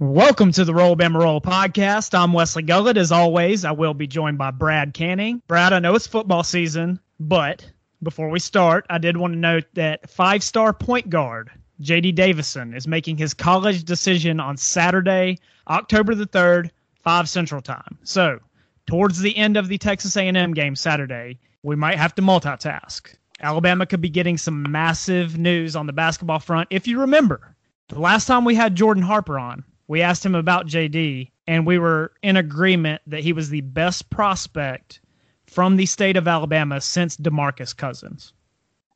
Welcome to the Roll Bama Roll podcast. I'm Wesley Gullett. As always, I will be joined by Brad Canning. Brad, I know it's football season, but before we start, I did want to note that five star point guard JD Davison is making his college decision on Saturday, October the 3rd, 5 Central Time. So, towards the end of the Texas A&M game Saturday, we might have to multitask. Alabama could be getting some massive news on the basketball front. If you remember, the last time we had Jordan Harper on, we asked him about JD, and we were in agreement that he was the best prospect from the state of Alabama since DeMarcus Cousins.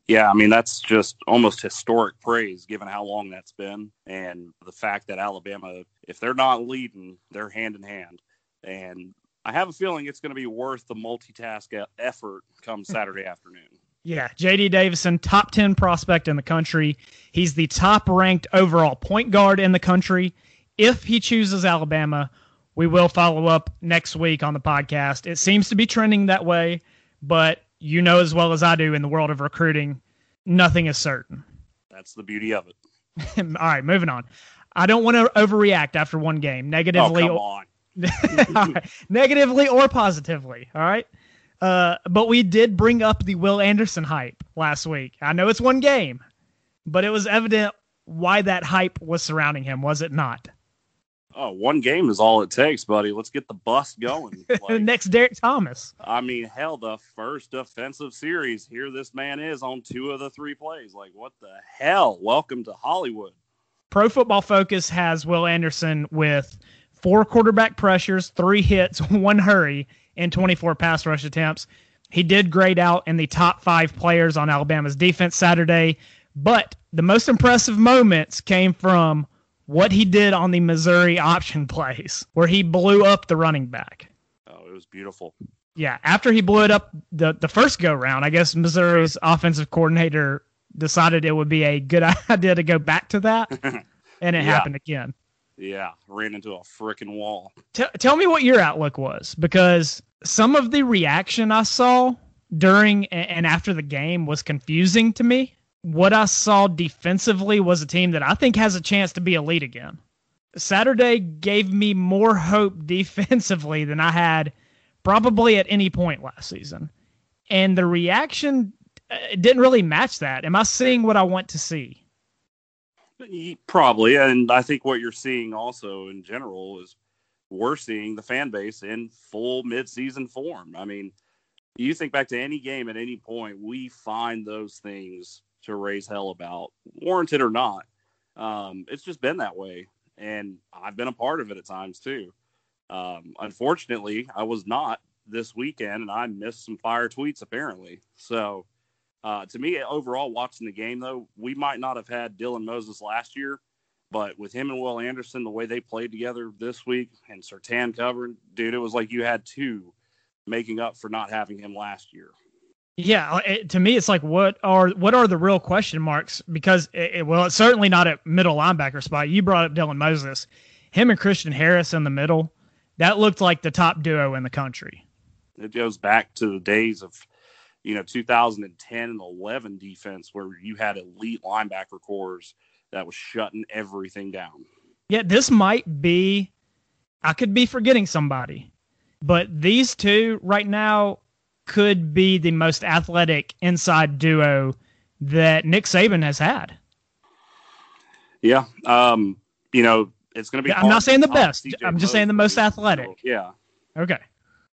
Yeah, I mean that's just almost historic praise given how long that's been and the fact that Alabama if they're not leading, they're hand in hand. And I have a feeling it's going to be worth the multitask effort come Saturday afternoon. Yeah, JD Davison, top 10 prospect in the country. He's the top ranked overall point guard in the country if he chooses Alabama, we will follow up next week on the podcast. It seems to be trending that way, but you know as well as I do in the world of recruiting, nothing is certain. That's the beauty of it. All right, moving on. I don't want to overreact after one game, negatively. Oh, come on. negatively or positively. All right. Uh, but we did bring up the Will Anderson hype last week. I know it's one game, but it was evident why that hype was surrounding him, was it not? Oh, one game is all it takes, buddy. Let's get the bus going. Like, Next, Derrick Thomas. I mean, hell, the first offensive series. Here, this man is on two of the three plays. Like, what the hell? Welcome to Hollywood. Pro Football Focus has Will Anderson with four quarterback pressures, three hits, one hurry, and 24 pass rush attempts. He did grade out in the top five players on Alabama's defense Saturday, but the most impressive moments came from what he did on the Missouri option plays, where he blew up the running back. Oh, it was beautiful. Yeah, after he blew it up the the first go round, I guess Missouri's offensive coordinator decided it would be a good idea to go back to that, and it yeah. happened again. Yeah, ran into a freaking wall. T- tell me what your outlook was, because some of the reaction I saw during and after the game was confusing to me what I saw defensively was a team that I think has a chance to be elite again. Saturday gave me more hope defensively than I had probably at any point last season. And the reaction uh, didn't really match that. Am I seeing what I want to see? Probably. And I think what you're seeing also in general is we're seeing the fan base in full midseason form. I mean, you think back to any game at any point, we find those things to raise hell about, warranted or not. Um, it's just been that way, and I've been a part of it at times too. Um, unfortunately, I was not this weekend, and I missed some fire tweets apparently. So, uh, to me, overall, watching the game though, we might not have had Dylan Moses last year, but with him and Will Anderson, the way they played together this week, and Surtain covering, dude, it was like you had two making up for not having him last year. Yeah, uh, it, to me, it's like what are what are the real question marks? Because it, it, well, it's certainly not at middle linebacker spot. You brought up Dylan Moses, him and Christian Harris in the middle. That looked like the top duo in the country. It goes back to the days of, you know, 2010 and 11 defense where you had elite linebacker corps that was shutting everything down. Yeah, this might be. I could be forgetting somebody, but these two right now could be the most athletic inside duo that Nick Saban has had. Yeah. Um, you know, it's going to be. I'm not saying the best. I'm just saying the most athletic. Yeah. Okay.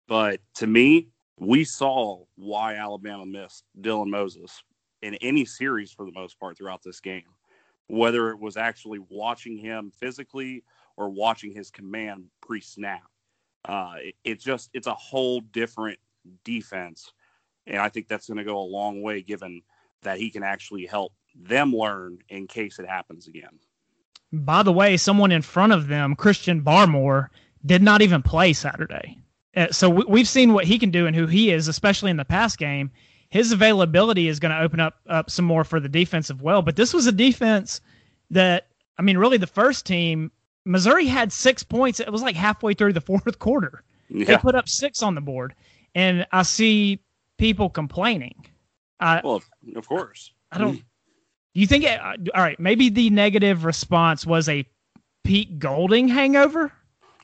But to me, we saw why Alabama missed Dylan Moses in any series for the most part throughout this game, whether it was actually watching him physically or watching his command pre snap. Uh, it, it just it's a whole different defense. And I think that's going to go a long way given that he can actually help them learn in case it happens again. By the way, someone in front of them, Christian Barmore, did not even play Saturday. Uh, so we've seen what he can do and who he is, especially in the pass game. His availability is going to open up, up some more for the defensive well. But this was a defense that, I mean, really the first team, Missouri had six points. It was like halfway through the fourth quarter. Yeah. They put up six on the board and I see people complaining. I, well, of course. I don't. Do you think? It, uh, all right, maybe the negative response was a Pete Golding hangover?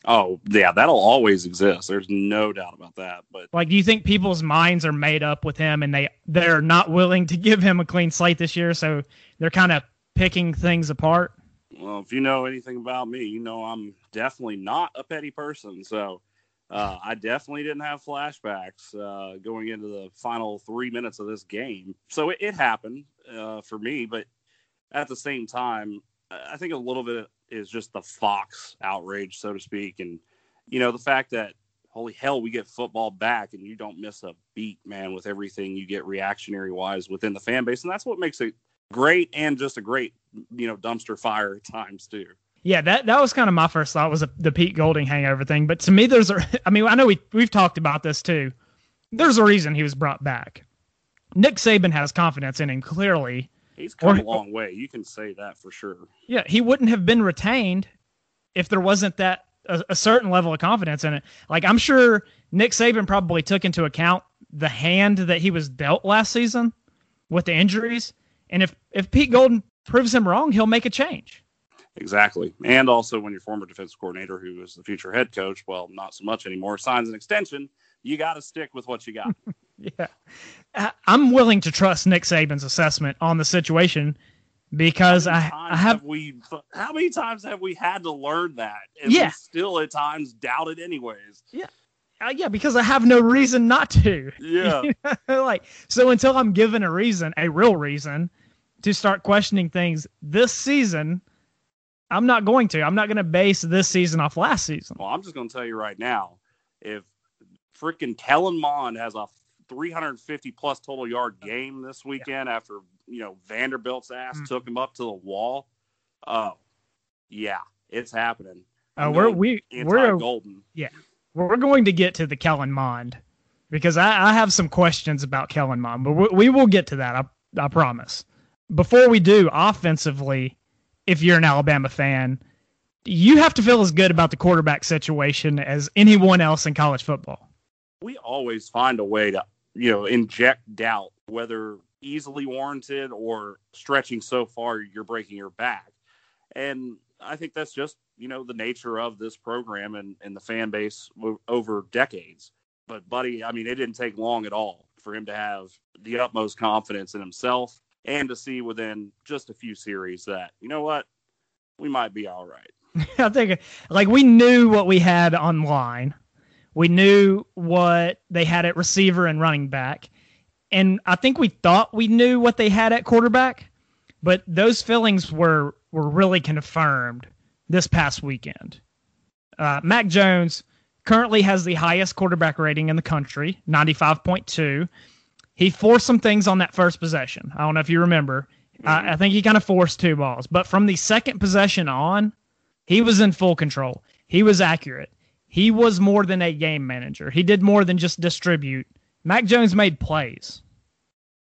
Oh yeah, that'll always exist. There's no doubt about that. But like, do you think people's minds are made up with him, and they they're not willing to give him a clean slate this year, so they're kind of picking things apart? Well, if you know anything about me, you know I'm definitely not a petty person. So uh, I definitely didn't have flashbacks uh, going into the final three minutes of this game. So it, it happened uh, for me, but at the same time, I think a little bit is just the Fox outrage, so to speak, and you know the fact that holy hell, we get football back and you don't miss a beat, man, with everything you get reactionary wise within the fan base, and that's what makes it great and just a great you know dumpster fire at times too. Yeah, that that was kind of my first thought was the Pete Golding hangover thing. But to me, there's a, I mean, I know we we've talked about this too. There's a reason he was brought back. Nick Saban has confidence in him clearly. He's come or, a long way. You can say that for sure. Yeah, he wouldn't have been retained if there wasn't that a, a certain level of confidence in it. Like I'm sure Nick Saban probably took into account the hand that he was dealt last season with the injuries, and if if Pete Golding proves him wrong, he'll make a change. Exactly. And also, when your former defense coordinator, who is the future head coach, well, not so much anymore, signs an extension, you got to stick with what you got. yeah. I'm willing to trust Nick Saban's assessment on the situation because I, I have, have, we how many times have we had to learn that and yeah. still at times doubt it anyways yeah uh, yeah because i have no reason not to yeah like so until i'm given a reason a real reason to start questioning things this season i'm not going to i'm not going to base this season off last season well i'm just going to tell you right now if freaking kellen mond has a 350 plus total yard game this weekend yeah. after you know Vanderbilt's ass mm. took him up to the wall. Oh, yeah, it's happening. Oh, we're we we're golden. Yeah, we're going to get to the Kellen Mond because I, I have some questions about Kellen Mond, but we, we will get to that. I I promise. Before we do, offensively, if you're an Alabama fan, you have to feel as good about the quarterback situation as anyone else in college football. We always find a way to you know, inject doubt, whether easily warranted or stretching so far you're breaking your back. And I think that's just, you know, the nature of this program and, and the fan base over decades. But, buddy, I mean, it didn't take long at all for him to have the utmost confidence in himself and to see within just a few series that, you know what, we might be all right. I think, like, we knew what we had online we knew what they had at receiver and running back. And I think we thought we knew what they had at quarterback, but those feelings were were really confirmed this past weekend. Uh, Mac Jones currently has the highest quarterback rating in the country, 95.2. He forced some things on that first possession. I don't know if you remember. Mm-hmm. I, I think he kind of forced two balls, but from the second possession on, he was in full control. He was accurate. He was more than a game manager. He did more than just distribute. Mac Jones made plays.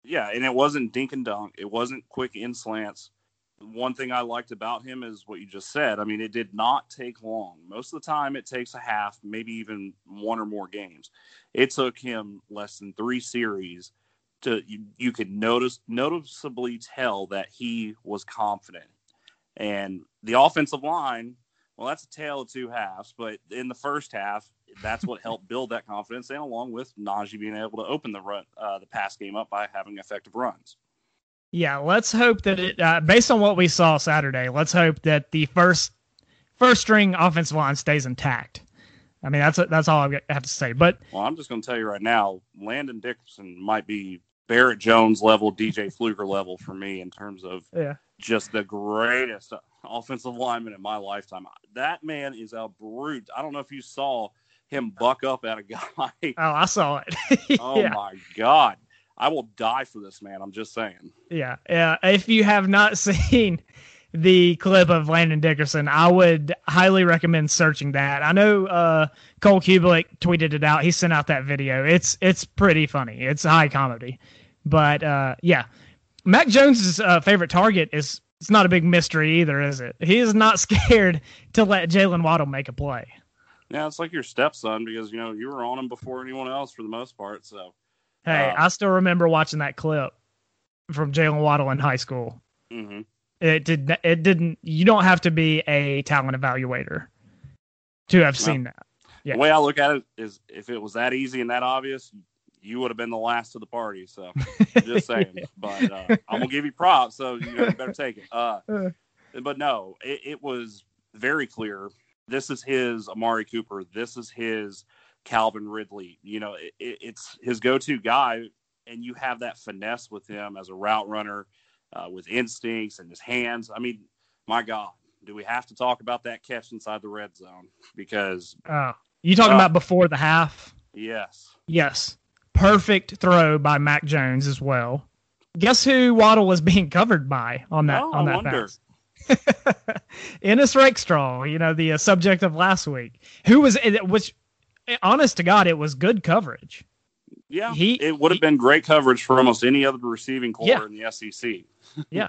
Yeah, and it wasn't dink and dunk. It wasn't quick in slants. One thing I liked about him is what you just said. I mean, it did not take long. Most of the time, it takes a half, maybe even one or more games. It took him less than three series to you, you could notice noticeably tell that he was confident. And the offensive line well, that's a tale of two halves, but in the first half, that's what helped build that confidence, and along with Najee being able to open the run, uh, the pass game up by having effective runs. Yeah, let's hope that it, uh, based on what we saw Saturday, let's hope that the first first string offensive line stays intact. I mean, that's that's all I have to say. But well, I'm just going to tell you right now, Landon Dickerson might be Barrett Jones level, DJ Fluker level for me in terms of yeah. just the greatest offensive lineman in my lifetime. That man is a brute. I don't know if you saw him buck up at a guy. Oh, I saw it. oh yeah. my god. I will die for this man. I'm just saying. Yeah. Yeah. If you have not seen the clip of Landon Dickerson, I would highly recommend searching that. I know uh, Cole Cubelic tweeted it out. He sent out that video. It's it's pretty funny. It's high comedy. But uh, yeah, Mac Jones's uh, favorite target is it's not a big mystery either, is it? He is not scared to let Jaylen Waddle make a play. Yeah, it's like your stepson because you know you were on him before anyone else for the most part. So, hey, uh, I still remember watching that clip from Jaylen Waddle in high school. Mm-hmm. It did. It didn't. You don't have to be a talent evaluator to have seen that. Yeah. The way I look at it is, if it was that easy and that obvious, you would have been the last of the party. So, just saying. but uh, I'm gonna give you props, so you, know, you better take it. Uh, but no, it, it was very clear. This is his Amari Cooper. This is his Calvin Ridley. You know, it, it's his go-to guy, and you have that finesse with him as a route runner uh, with instincts and his hands. I mean, my God, do we have to talk about that catch inside the red zone? Because uh, you talking uh, about before the half? Yes. Yes. Perfect throw by Mac Jones as well. Guess who Waddle was being covered by on that oh, on that wonder. pass? Ennis Rakestraw, you know the uh, subject of last week, who was it which, honest to God, it was good coverage. Yeah, he, it would have been great coverage for almost any other receiving corps yeah. in the SEC. yeah,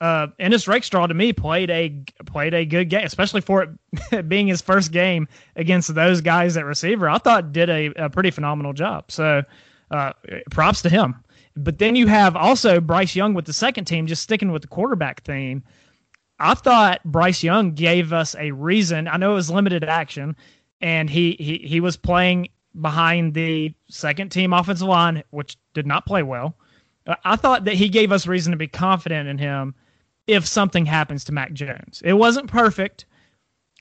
uh, Ennis Rakestraw to me played a played a good game, especially for it being his first game against those guys at receiver. I thought did a, a pretty phenomenal job. So uh, props to him. But then you have also Bryce Young with the second team, just sticking with the quarterback theme. I thought Bryce Young gave us a reason. I know it was limited action, and he he he was playing behind the second team offensive line, which did not play well. I thought that he gave us reason to be confident in him if something happens to Mac Jones. It wasn't perfect,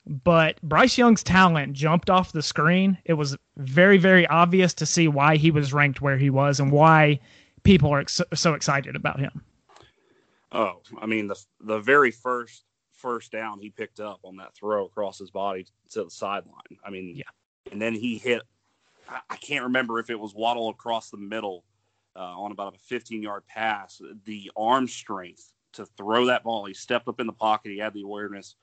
but Bryce Young's talent jumped off the screen. It was very, very obvious to see why he was ranked where he was and why people are so, so excited about him. Oh, I mean the the very first first down he picked up on that throw across his body to the sideline. I mean, yeah, and then he hit I can't remember if it was Waddle across the middle uh, on about a 15 yard pass. The arm strength to throw that ball. He stepped up in the pocket. He had the awareness.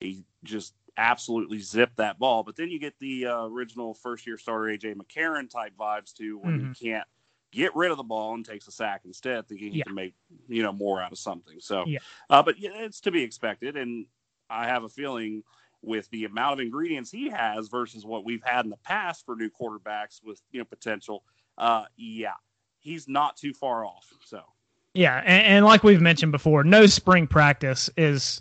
He just absolutely zipped that ball. But then you get the uh, original first year starter AJ McCarron type vibes too, when mm-hmm. he can't get rid of the ball and takes a sack instead, thinking he yeah. can make you know more out of something. So, yeah. Uh, but yeah, it's to be expected, and I have a feeling with the amount of ingredients he has versus what we've had in the past for new quarterbacks with you know potential. Uh, yeah, he's not too far off. So yeah, and, and like we've mentioned before, no spring practice is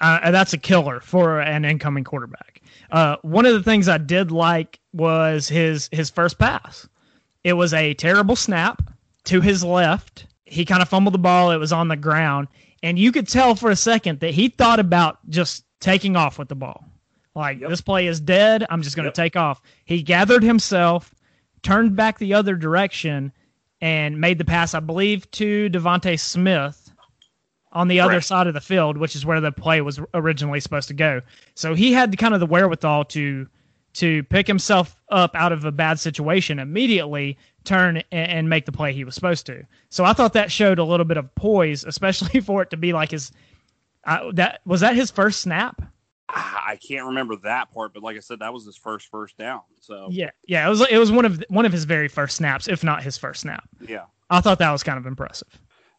uh, that's a killer for an incoming quarterback. Uh, one of the things I did like was his his first pass. It was a terrible snap to his left. He kind of fumbled the ball. It was on the ground, and you could tell for a second that he thought about just taking off with the ball. Like yep. this play is dead. I'm just going to yep. take off. He gathered himself, turned back the other direction, and made the pass, I believe, to DeVonta Smith on the other side of the field, which is where the play was originally supposed to go. So he had the, kind of the wherewithal to to pick himself up out of a bad situation immediately, turn and, and make the play he was supposed to. So I thought that showed a little bit of poise, especially for it to be like his uh, that was that his first snap. I can't remember that part, but like I said, that was his first first down. So yeah, yeah, it was it was one of one of his very first snaps, if not his first snap. Yeah, I thought that was kind of impressive.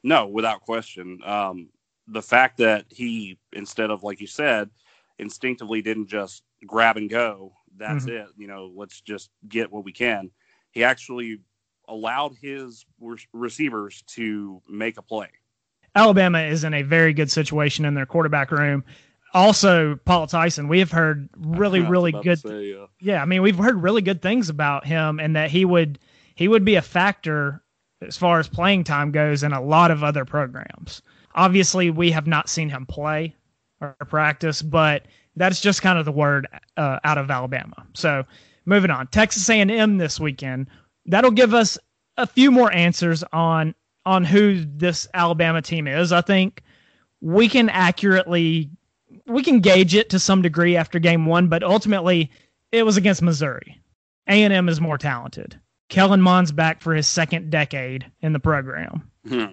No, without question. Um, the fact that he instead of like you said, instinctively didn't just grab and go. That's mm-hmm. it. You know, let's just get what we can. He actually allowed his re- receivers to make a play. Alabama is in a very good situation in their quarterback room. Also, Paul Tyson, we have heard really, really good. Say, yeah. yeah, I mean, we've heard really good things about him, and that he would he would be a factor as far as playing time goes in a lot of other programs. Obviously, we have not seen him play or practice, but that's just kind of the word uh, out of Alabama. So, moving on, Texas A&M this weekend. That'll give us a few more answers on on who this Alabama team is, I think we can accurately we can gauge it to some degree after game one, but ultimately it was against Missouri. A and M is more talented. Kellen Mond's back for his second decade in the program. Hmm.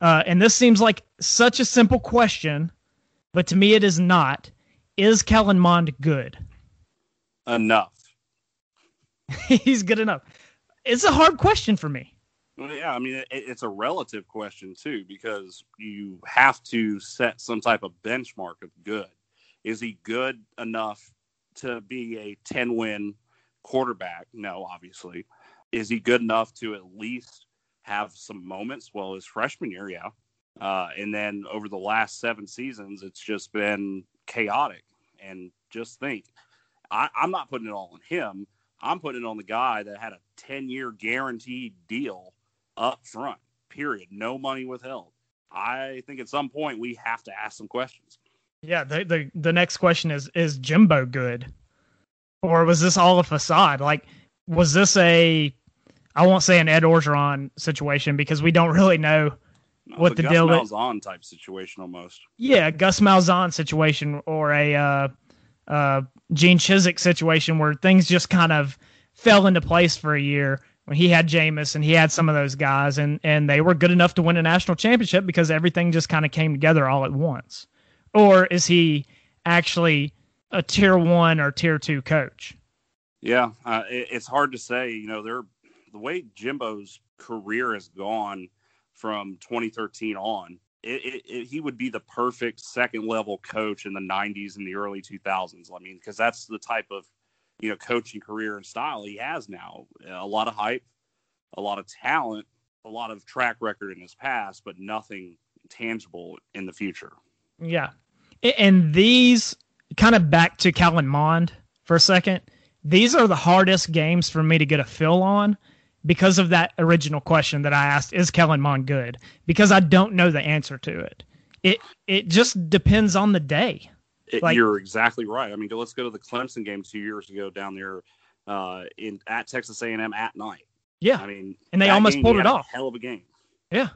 Uh, and this seems like such a simple question, but to me it is not. Is Kellen Mond good? Enough. He's good enough. It's a hard question for me. Well, yeah, I mean, it, it's a relative question too because you have to set some type of benchmark of good. Is he good enough to be a 10 win quarterback? No, obviously. Is he good enough to at least have some moments? Well, his freshman year, yeah. Uh, and then over the last seven seasons, it's just been chaotic. And just think, I, I'm not putting it all on him. I'm putting it on the guy that had a 10 year guaranteed deal up front, period. No money withheld. I think at some point we have to ask some questions. Yeah, the, the the next question is is Jimbo good? Or was this all a facade? Like was this a I won't say an Ed Orgeron situation because we don't really know No, What the Gus deal is- Malzahn type situation almost. yeah, Gus Malzahn situation or a uh, uh, Gene Chizik situation where things just kind of fell into place for a year when he had Jameis and he had some of those guys and and they were good enough to win a national championship because everything just kind of came together all at once. Or is he actually a tier one or tier two coach? Yeah, uh, it, it's hard to say. You know, they're the way Jimbo's career has gone from 2013 on. It, it, he would be the perfect second level coach in the 90s and the early 2000s. I mean, because that's the type of you know coaching career and style he has now. A lot of hype, a lot of talent, a lot of track record in his past, but nothing tangible in the future. Yeah. And these kind of back to Kellen Mond for a second. These are the hardest games for me to get a feel on because of that original question that I asked, is Kellen Mond good? Because I don't know the answer to it. It it just depends on the day. It, Like- you're exactly right. I mean, let's go to the Clemson game two years ago down there uh, in at Texas A&M at night. Yeah. I mean, And they almost game, pulled it off. Hell of a game. Yeah.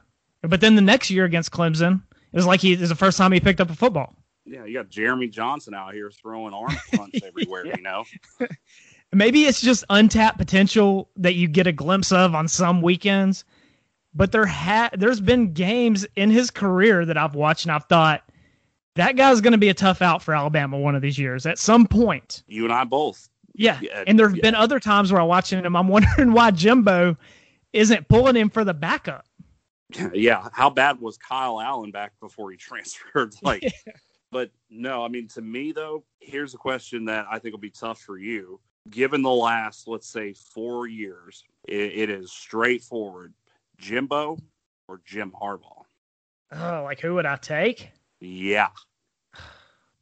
But then the next year against Clemson, it was like he it was the first time he picked up a football. Yeah, you got Jeremy Johnson out here throwing arm punch everywhere. You know, maybe it's just untapped potential that you get a glimpse of on some weekends. But there ha- there's been games in his career that I've watched and I've thought that guy's going to be a tough out for Alabama one of these years at some point. you and I both. Yeah. Yeah, and there've yeah. been other times where I'm watching him, I'm wondering why Jimbo isn't pulling him for the backup. yeah, how bad was Kyle Allen back before he transferred? Like, but no, I mean, to me though, here's a question that I think will be tough for you. Given the last, let's say, four years, it, it is straightforward: Jimbo or Jim Harbaugh. Oh, like who would I take? Yeah.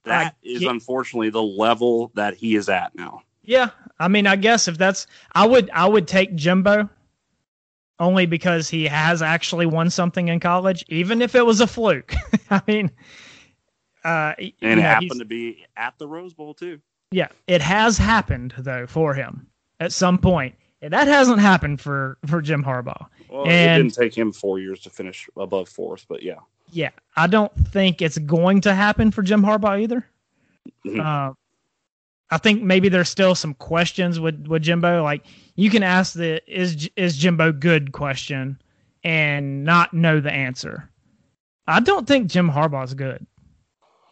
That I is get- unfortunately the level that he is at now. Yeah, I mean, I guess if that's, I would, I would take Jimbo, only because he has actually won something in college, even if it was a fluke. I mean, uh, And it know, happened to be at the Rose Bowl too. yeah, it has happened though for him at some point. And that hasn't happened for for Jim Harbaugh. Well, it didn't take him four years to finish above fourth, but yeah. Yeah, I don't think it's going to happen for Jim Harbaugh either. Mhm. Uh, I think maybe there's still some questions with with Jimbo. Like you can ask the is is Jimbo good question and not know the answer. I don't think Jim Harbaugh's good.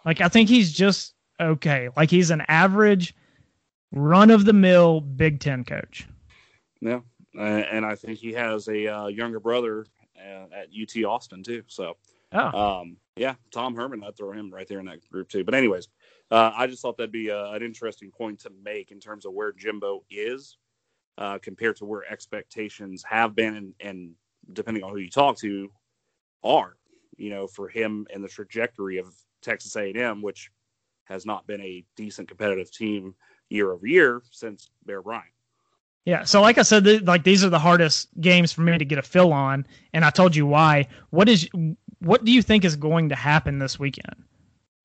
Like I think he's just okay. Like he's an average, run of the mill Big Ten coach. Yeah, and I think he has a uh, younger brother uh, at UT Austin too. So, Oh, um, yeah, Tom Herman, I'd throw him right there in that group too. But anyways, uh, I just thought that'd be uh, an interesting point to make in terms of where Jimbo is uh, compared to where expectations have been, and, and depending on who you talk to, are. You know, for him and the trajectory of Texas A&M, which has not been a decent competitive team year over year since Bear Bryant. Yeah. So, like I said, th- like these are the hardest games for me to get a fill on, and I told you why. What is what do you think is going to happen this weekend?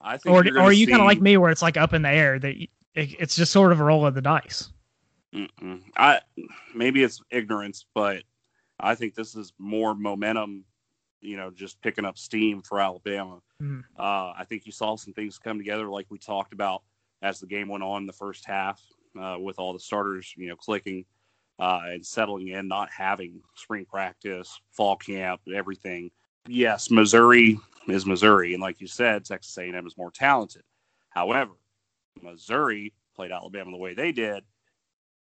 I think Or, or are you kind of like me, where it's like up in the air that it, it's just sort of a roll of the dice? Mm-mm. I maybe it's ignorance, but I think this is more momentum. You know, just picking up steam for Alabama. Mhm. Uh, I think you saw some things come together, like we talked about as the game went on in the first half, uh, with all the starters, you know, clicking uh, and settling in, not having spring practice, fall camp, everything. Yes, Missouri is Missouri, and like you said, Texas A&M is more talented. However, Missouri played Alabama the way they did.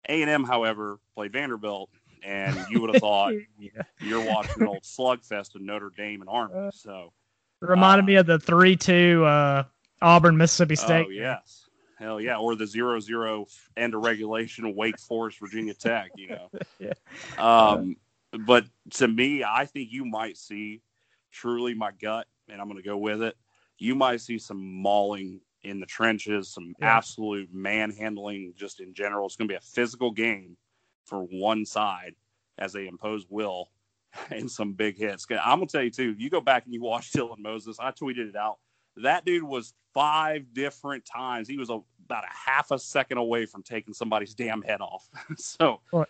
A&M, however, played Vanderbilt, and you would have thought yeah. you're watching an old slugfest of Notre Dame and Army. So, Reminded Uh, me of the three-two uh, Auburn Mississippi State. oh yes, hell yeah, or the zero-zero end of regulation Wake Forest Virginia Tech. You know, Yeah. um, but to me, I think you might see truly my gut and I'm going to go with it. You might see some mauling in the trenches, some Yeah. absolute manhandling just in general. It's going to be a physical game for one side as they impose will and some big hits. I'm going to tell you, too, you go back and you watch Dylan Moses, I tweeted it out. That dude was five different times. He was a, about a half a second away from taking somebody's damn head off. so Well-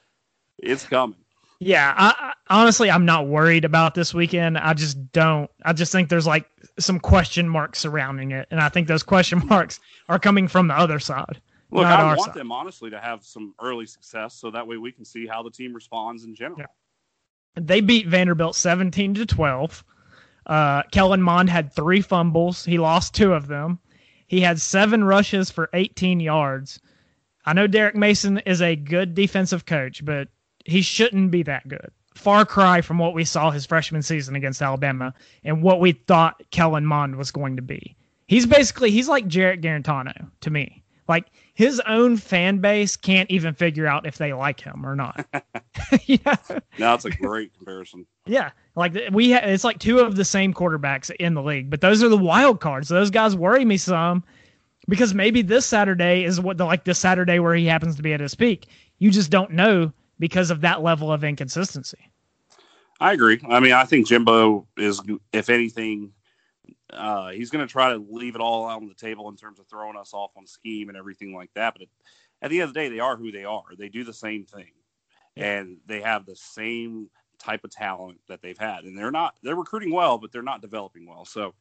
it's coming. Yeah, I, I, honestly, I'm not worried about this weekend. I just don't. I just think there's like some question marks surrounding it, and I think those question marks are coming from the other side. Look, I want side. them honestly to have some early success, so that way we can see how the team responds in general. Yeah. They beat Vanderbilt 17 to 12. Uh, Kellen Mond had three fumbles. He lost two of them. He had seven rushes for 18 yards. I know Derek Mason is a good defensive coach, but he shouldn't be that good. Far cry from what we saw his freshman season against Alabama and what we thought Kellen Mond was going to be. He's basically he's like Jarrett Guarantano to me. Like his own fan base can't even figure out if they like him or not. you know? Now that's a great comparison. Yeah, like we ha- it's like two of the same quarterbacks in the league, but those are the wild cards. Those guys worry me some because maybe this Saturday is what the like this Saturday where he happens to be at his peak. You just don't know because of that level of inconsistency. I agree. I mean, I think Jimbo is, if anything, uh, he's going to try to leave it all out on the table in terms of throwing us off on scheme and everything like that. But at, at the end of the day, they are who they are. They do the same thing, and they have the same type of talent that they've had. And they're not they're recruiting well, but they're not developing well. So,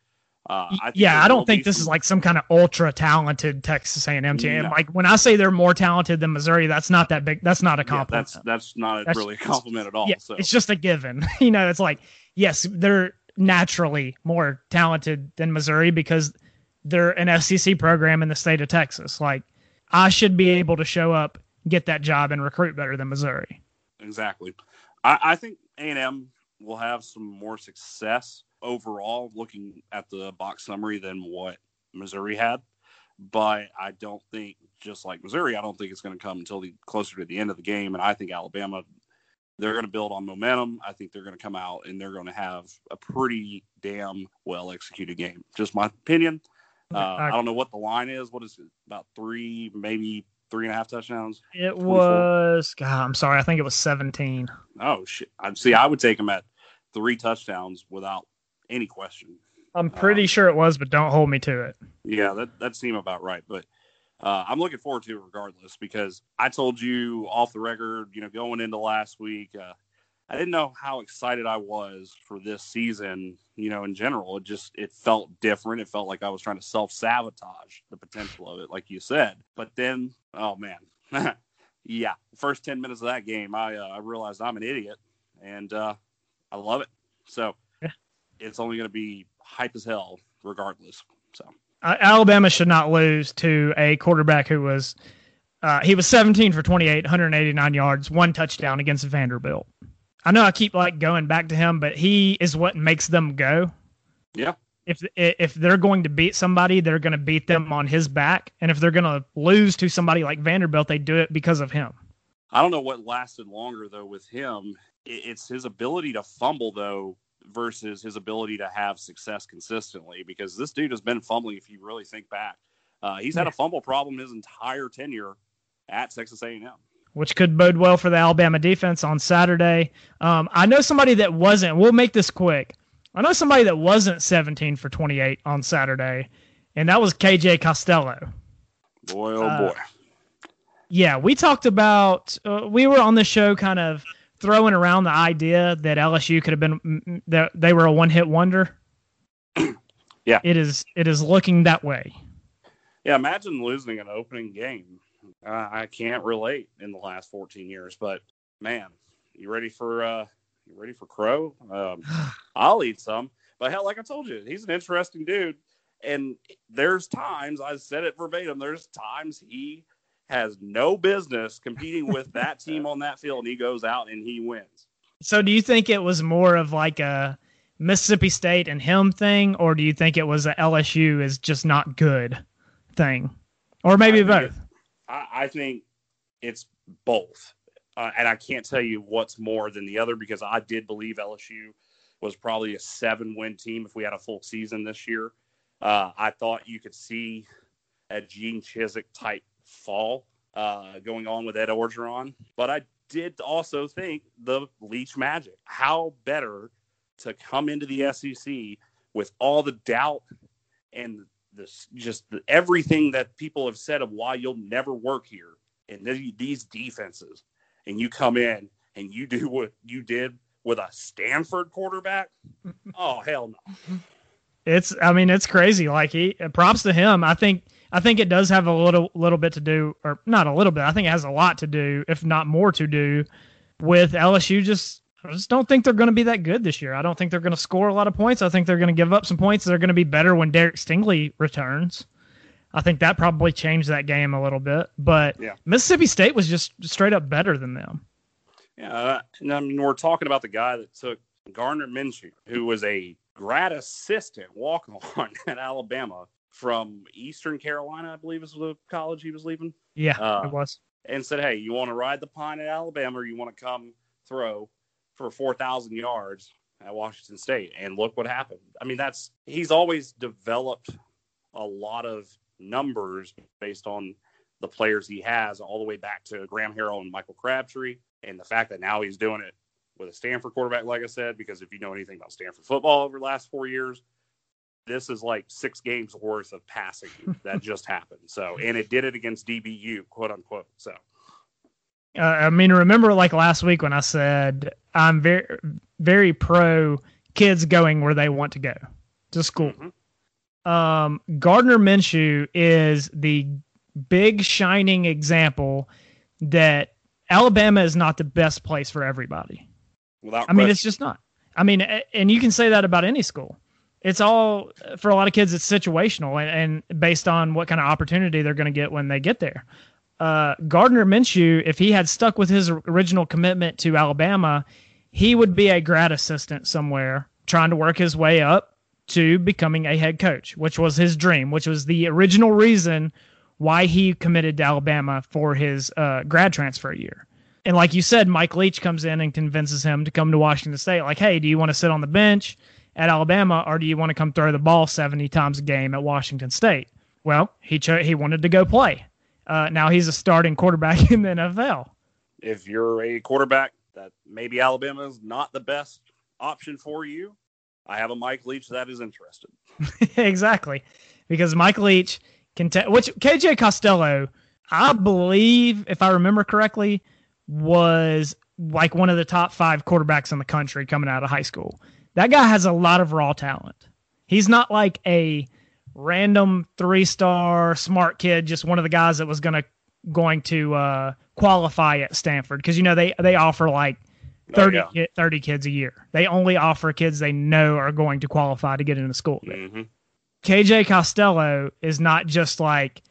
uh, I think yeah, I don't think this is like some kind of ultra talented Texas A&M team. No. Like when I say they're more talented than Missouri, that's not that big. That's not a yeah, compliment. that's that's not That's- really a compliment at all. yeah, so it's just a given. you know, it's like yes, they're naturally more talented than Missouri because they're an SEC program in the state of Texas. Like I should be able to show up, get that job, and recruit better than Missouri. Exactly. I, I think A and M will have some more success overall, looking at the box summary than what Missouri had. But I don't think, just like Missouri, I don't think it's going to come until the closer to the end of the game. And I think Alabama, they're going to build on momentum. I think they're going to come out and they're going to have a pretty damn well executed game. Just my opinion. Uh, I- I don't know what the line is. What is it? About three, maybe three and a half touchdowns. It was God, I'm sorry, I think it was 17. Oh shit! I see. I would take them at three touchdowns without any question. I'm pretty Um, sure it was, but don't hold me to it. Yeah, that that seemed about right. But uh, I'm looking forward to it regardless because I told you off the record, you know, going into last week, uh, I didn't know how excited I was for this season. You know, in general, it just it felt different. It felt like I was trying to self sabotage the potential of it, like you said. But then, oh man, yeah, first ten minutes of that game, I uh, I realized I'm an idiot, and uh, I love it. So. It's only going to be hype as hell, regardless. So. Uh, Alabama should not lose to a quarterback who was uh, he was 17 for 28, 189 yards, one touchdown against Vanderbilt. I know I keep like going back to him, but he is what makes them go. Yeah. If if they're going to beat somebody, they're going to beat them on his back, and if they're going to lose to somebody like Vanderbilt, they do it because of him. I don't know what lasted longer though with him. It's his ability to fumble though versus his ability to have success consistently because this dude has been fumbling if you really think back. Uh, he's had a fumble problem his entire tenure at Texas A&M. which could bode well for the Alabama defense on Saturday. Um, I know somebody that wasn't. We'll make this quick. I know somebody that wasn't 17 for 28 on Saturday, and that was KJ Costello. Boy, oh Uh, boy. Yeah, we talked about. Uh, we were on the show, kind of throwing around the idea that LSU could have been that they were a one-hit wonder. Yeah. it is. It is looking that way. Yeah, imagine losing an opening game. Uh, I can't relate in the last 14 years, but man, you ready for uh, you ready for Crow? Um, I'll eat some. But hell, like I told you, he's an interesting dude. And there's times I said it verbatim. There's times he has no business competing with that team on that field, and he goes out and he wins. So, do you think it was more of like a Mississippi State and him thing, or do you think it was a LSU is just not good thing, or maybe I think both? I, I think it's both, uh, and I can't tell you what's more than the other because I did believe LSU was probably a seven win team if we had a full season this year. Uh, I thought you could see a Gene Chizik type fall uh, going on with Ed Orgeron, but I did also think the Leach magic. How better to come into the SEC with all the doubt and this just the, everything that people have said of why you'll never work here and these defenses, and you come in and you do what you did with a Stanford quarterback. Oh hell no! It's I mean it's crazy. Like he props to him. I think I think it does have a little little bit to do, or not a little bit. I think it has a lot to do, if not more to do, with LSU just I just don't think they're going to be that good this year. I don't think they're going to score a lot of points. I think they're going to give up some points. They're going to be better when Derek Stingley returns. I think that probably changed that game a little bit. But yeah. Mississippi State was just straight up better than them. Yeah, uh, and I mean we're talking about the guy that took Gardner Minshew, who was a grad assistant walk on at Alabama from Eastern Carolina, I believe is the college he was leaving. Yeah, uh, it was. And said, "Hey, you want to ride the pine at Alabama, or you want to come throw for 4,000 yards at Washington State. And look what happened. I mean, that's he's always developed a lot of numbers based on the players he has, all the way back to Graham Harrell and Michael Crabtree. And the fact that now he's doing it with a Stanford quarterback, like I said, because if you know anything about Stanford football over the last four years, this is like six games worth of passing that just happened. So, and it did it against DBU, quote unquote. So, uh, I mean, remember like last week when I said I'm very, very pro kids going where they want to go to school. Mm-hmm. Um, Gardner Minshew is the big shining example that Alabama is not the best place for everybody. Without I mean, it's just not. I mean, and you can say that about any school. It's all for a lot of kids. It's situational and, and based on what kind of opportunity they're going to get when they get there uh, Gardner Minshew, if he had stuck with his original commitment to Alabama, he would be a grad assistant somewhere trying to work his way up to becoming a head coach, which was his dream, which was the original reason why he committed to Alabama for his uh, grad transfer year. And like you said, Mike Leach comes in and convinces him to come to Washington State. Like, hey, do you want to sit on the bench at Alabama, or do you want to come throw the ball seventy times a game at Washington State? Well, he cho- he wanted to go play. Uh, now he's a starting quarterback in the NFL. If you're a quarterback that maybe Alabama is not the best option for you, I have a Mike Leach that is interested. exactly, because Mike Leach can tell. Which KJ Costello, I believe, if I remember correctly, was like one of the top five quarterbacks in the country coming out of high school. That guy has a lot of raw talent. He's not like a random three star smart kid, just one of the guys that was gonna going to uh, qualify at Stanford because you know they they offer like 30, oh, yeah. 30 kids a year. They only offer kids they know are going to qualify to get into school. Mm-hmm. KJ Costello is not just like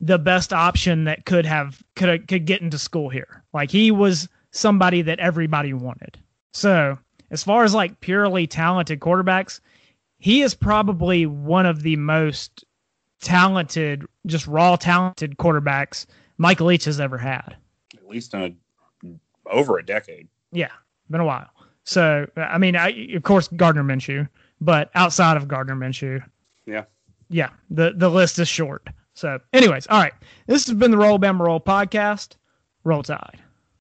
the best option that could have could could get into school here. Like he was somebody that everybody wanted. So as far as like purely talented quarterbacks, he is probably one of the most talented, just raw talented quarterbacks Michael Leach has ever had. At least in a, over a decade. Yeah, been a while. So I mean, I, of course Gardner Minshew, but outside of Gardner Minshew, yeah, yeah, the the list is short. So, anyways, all right, this has been the Roll Bama Roll podcast. Roll Tide.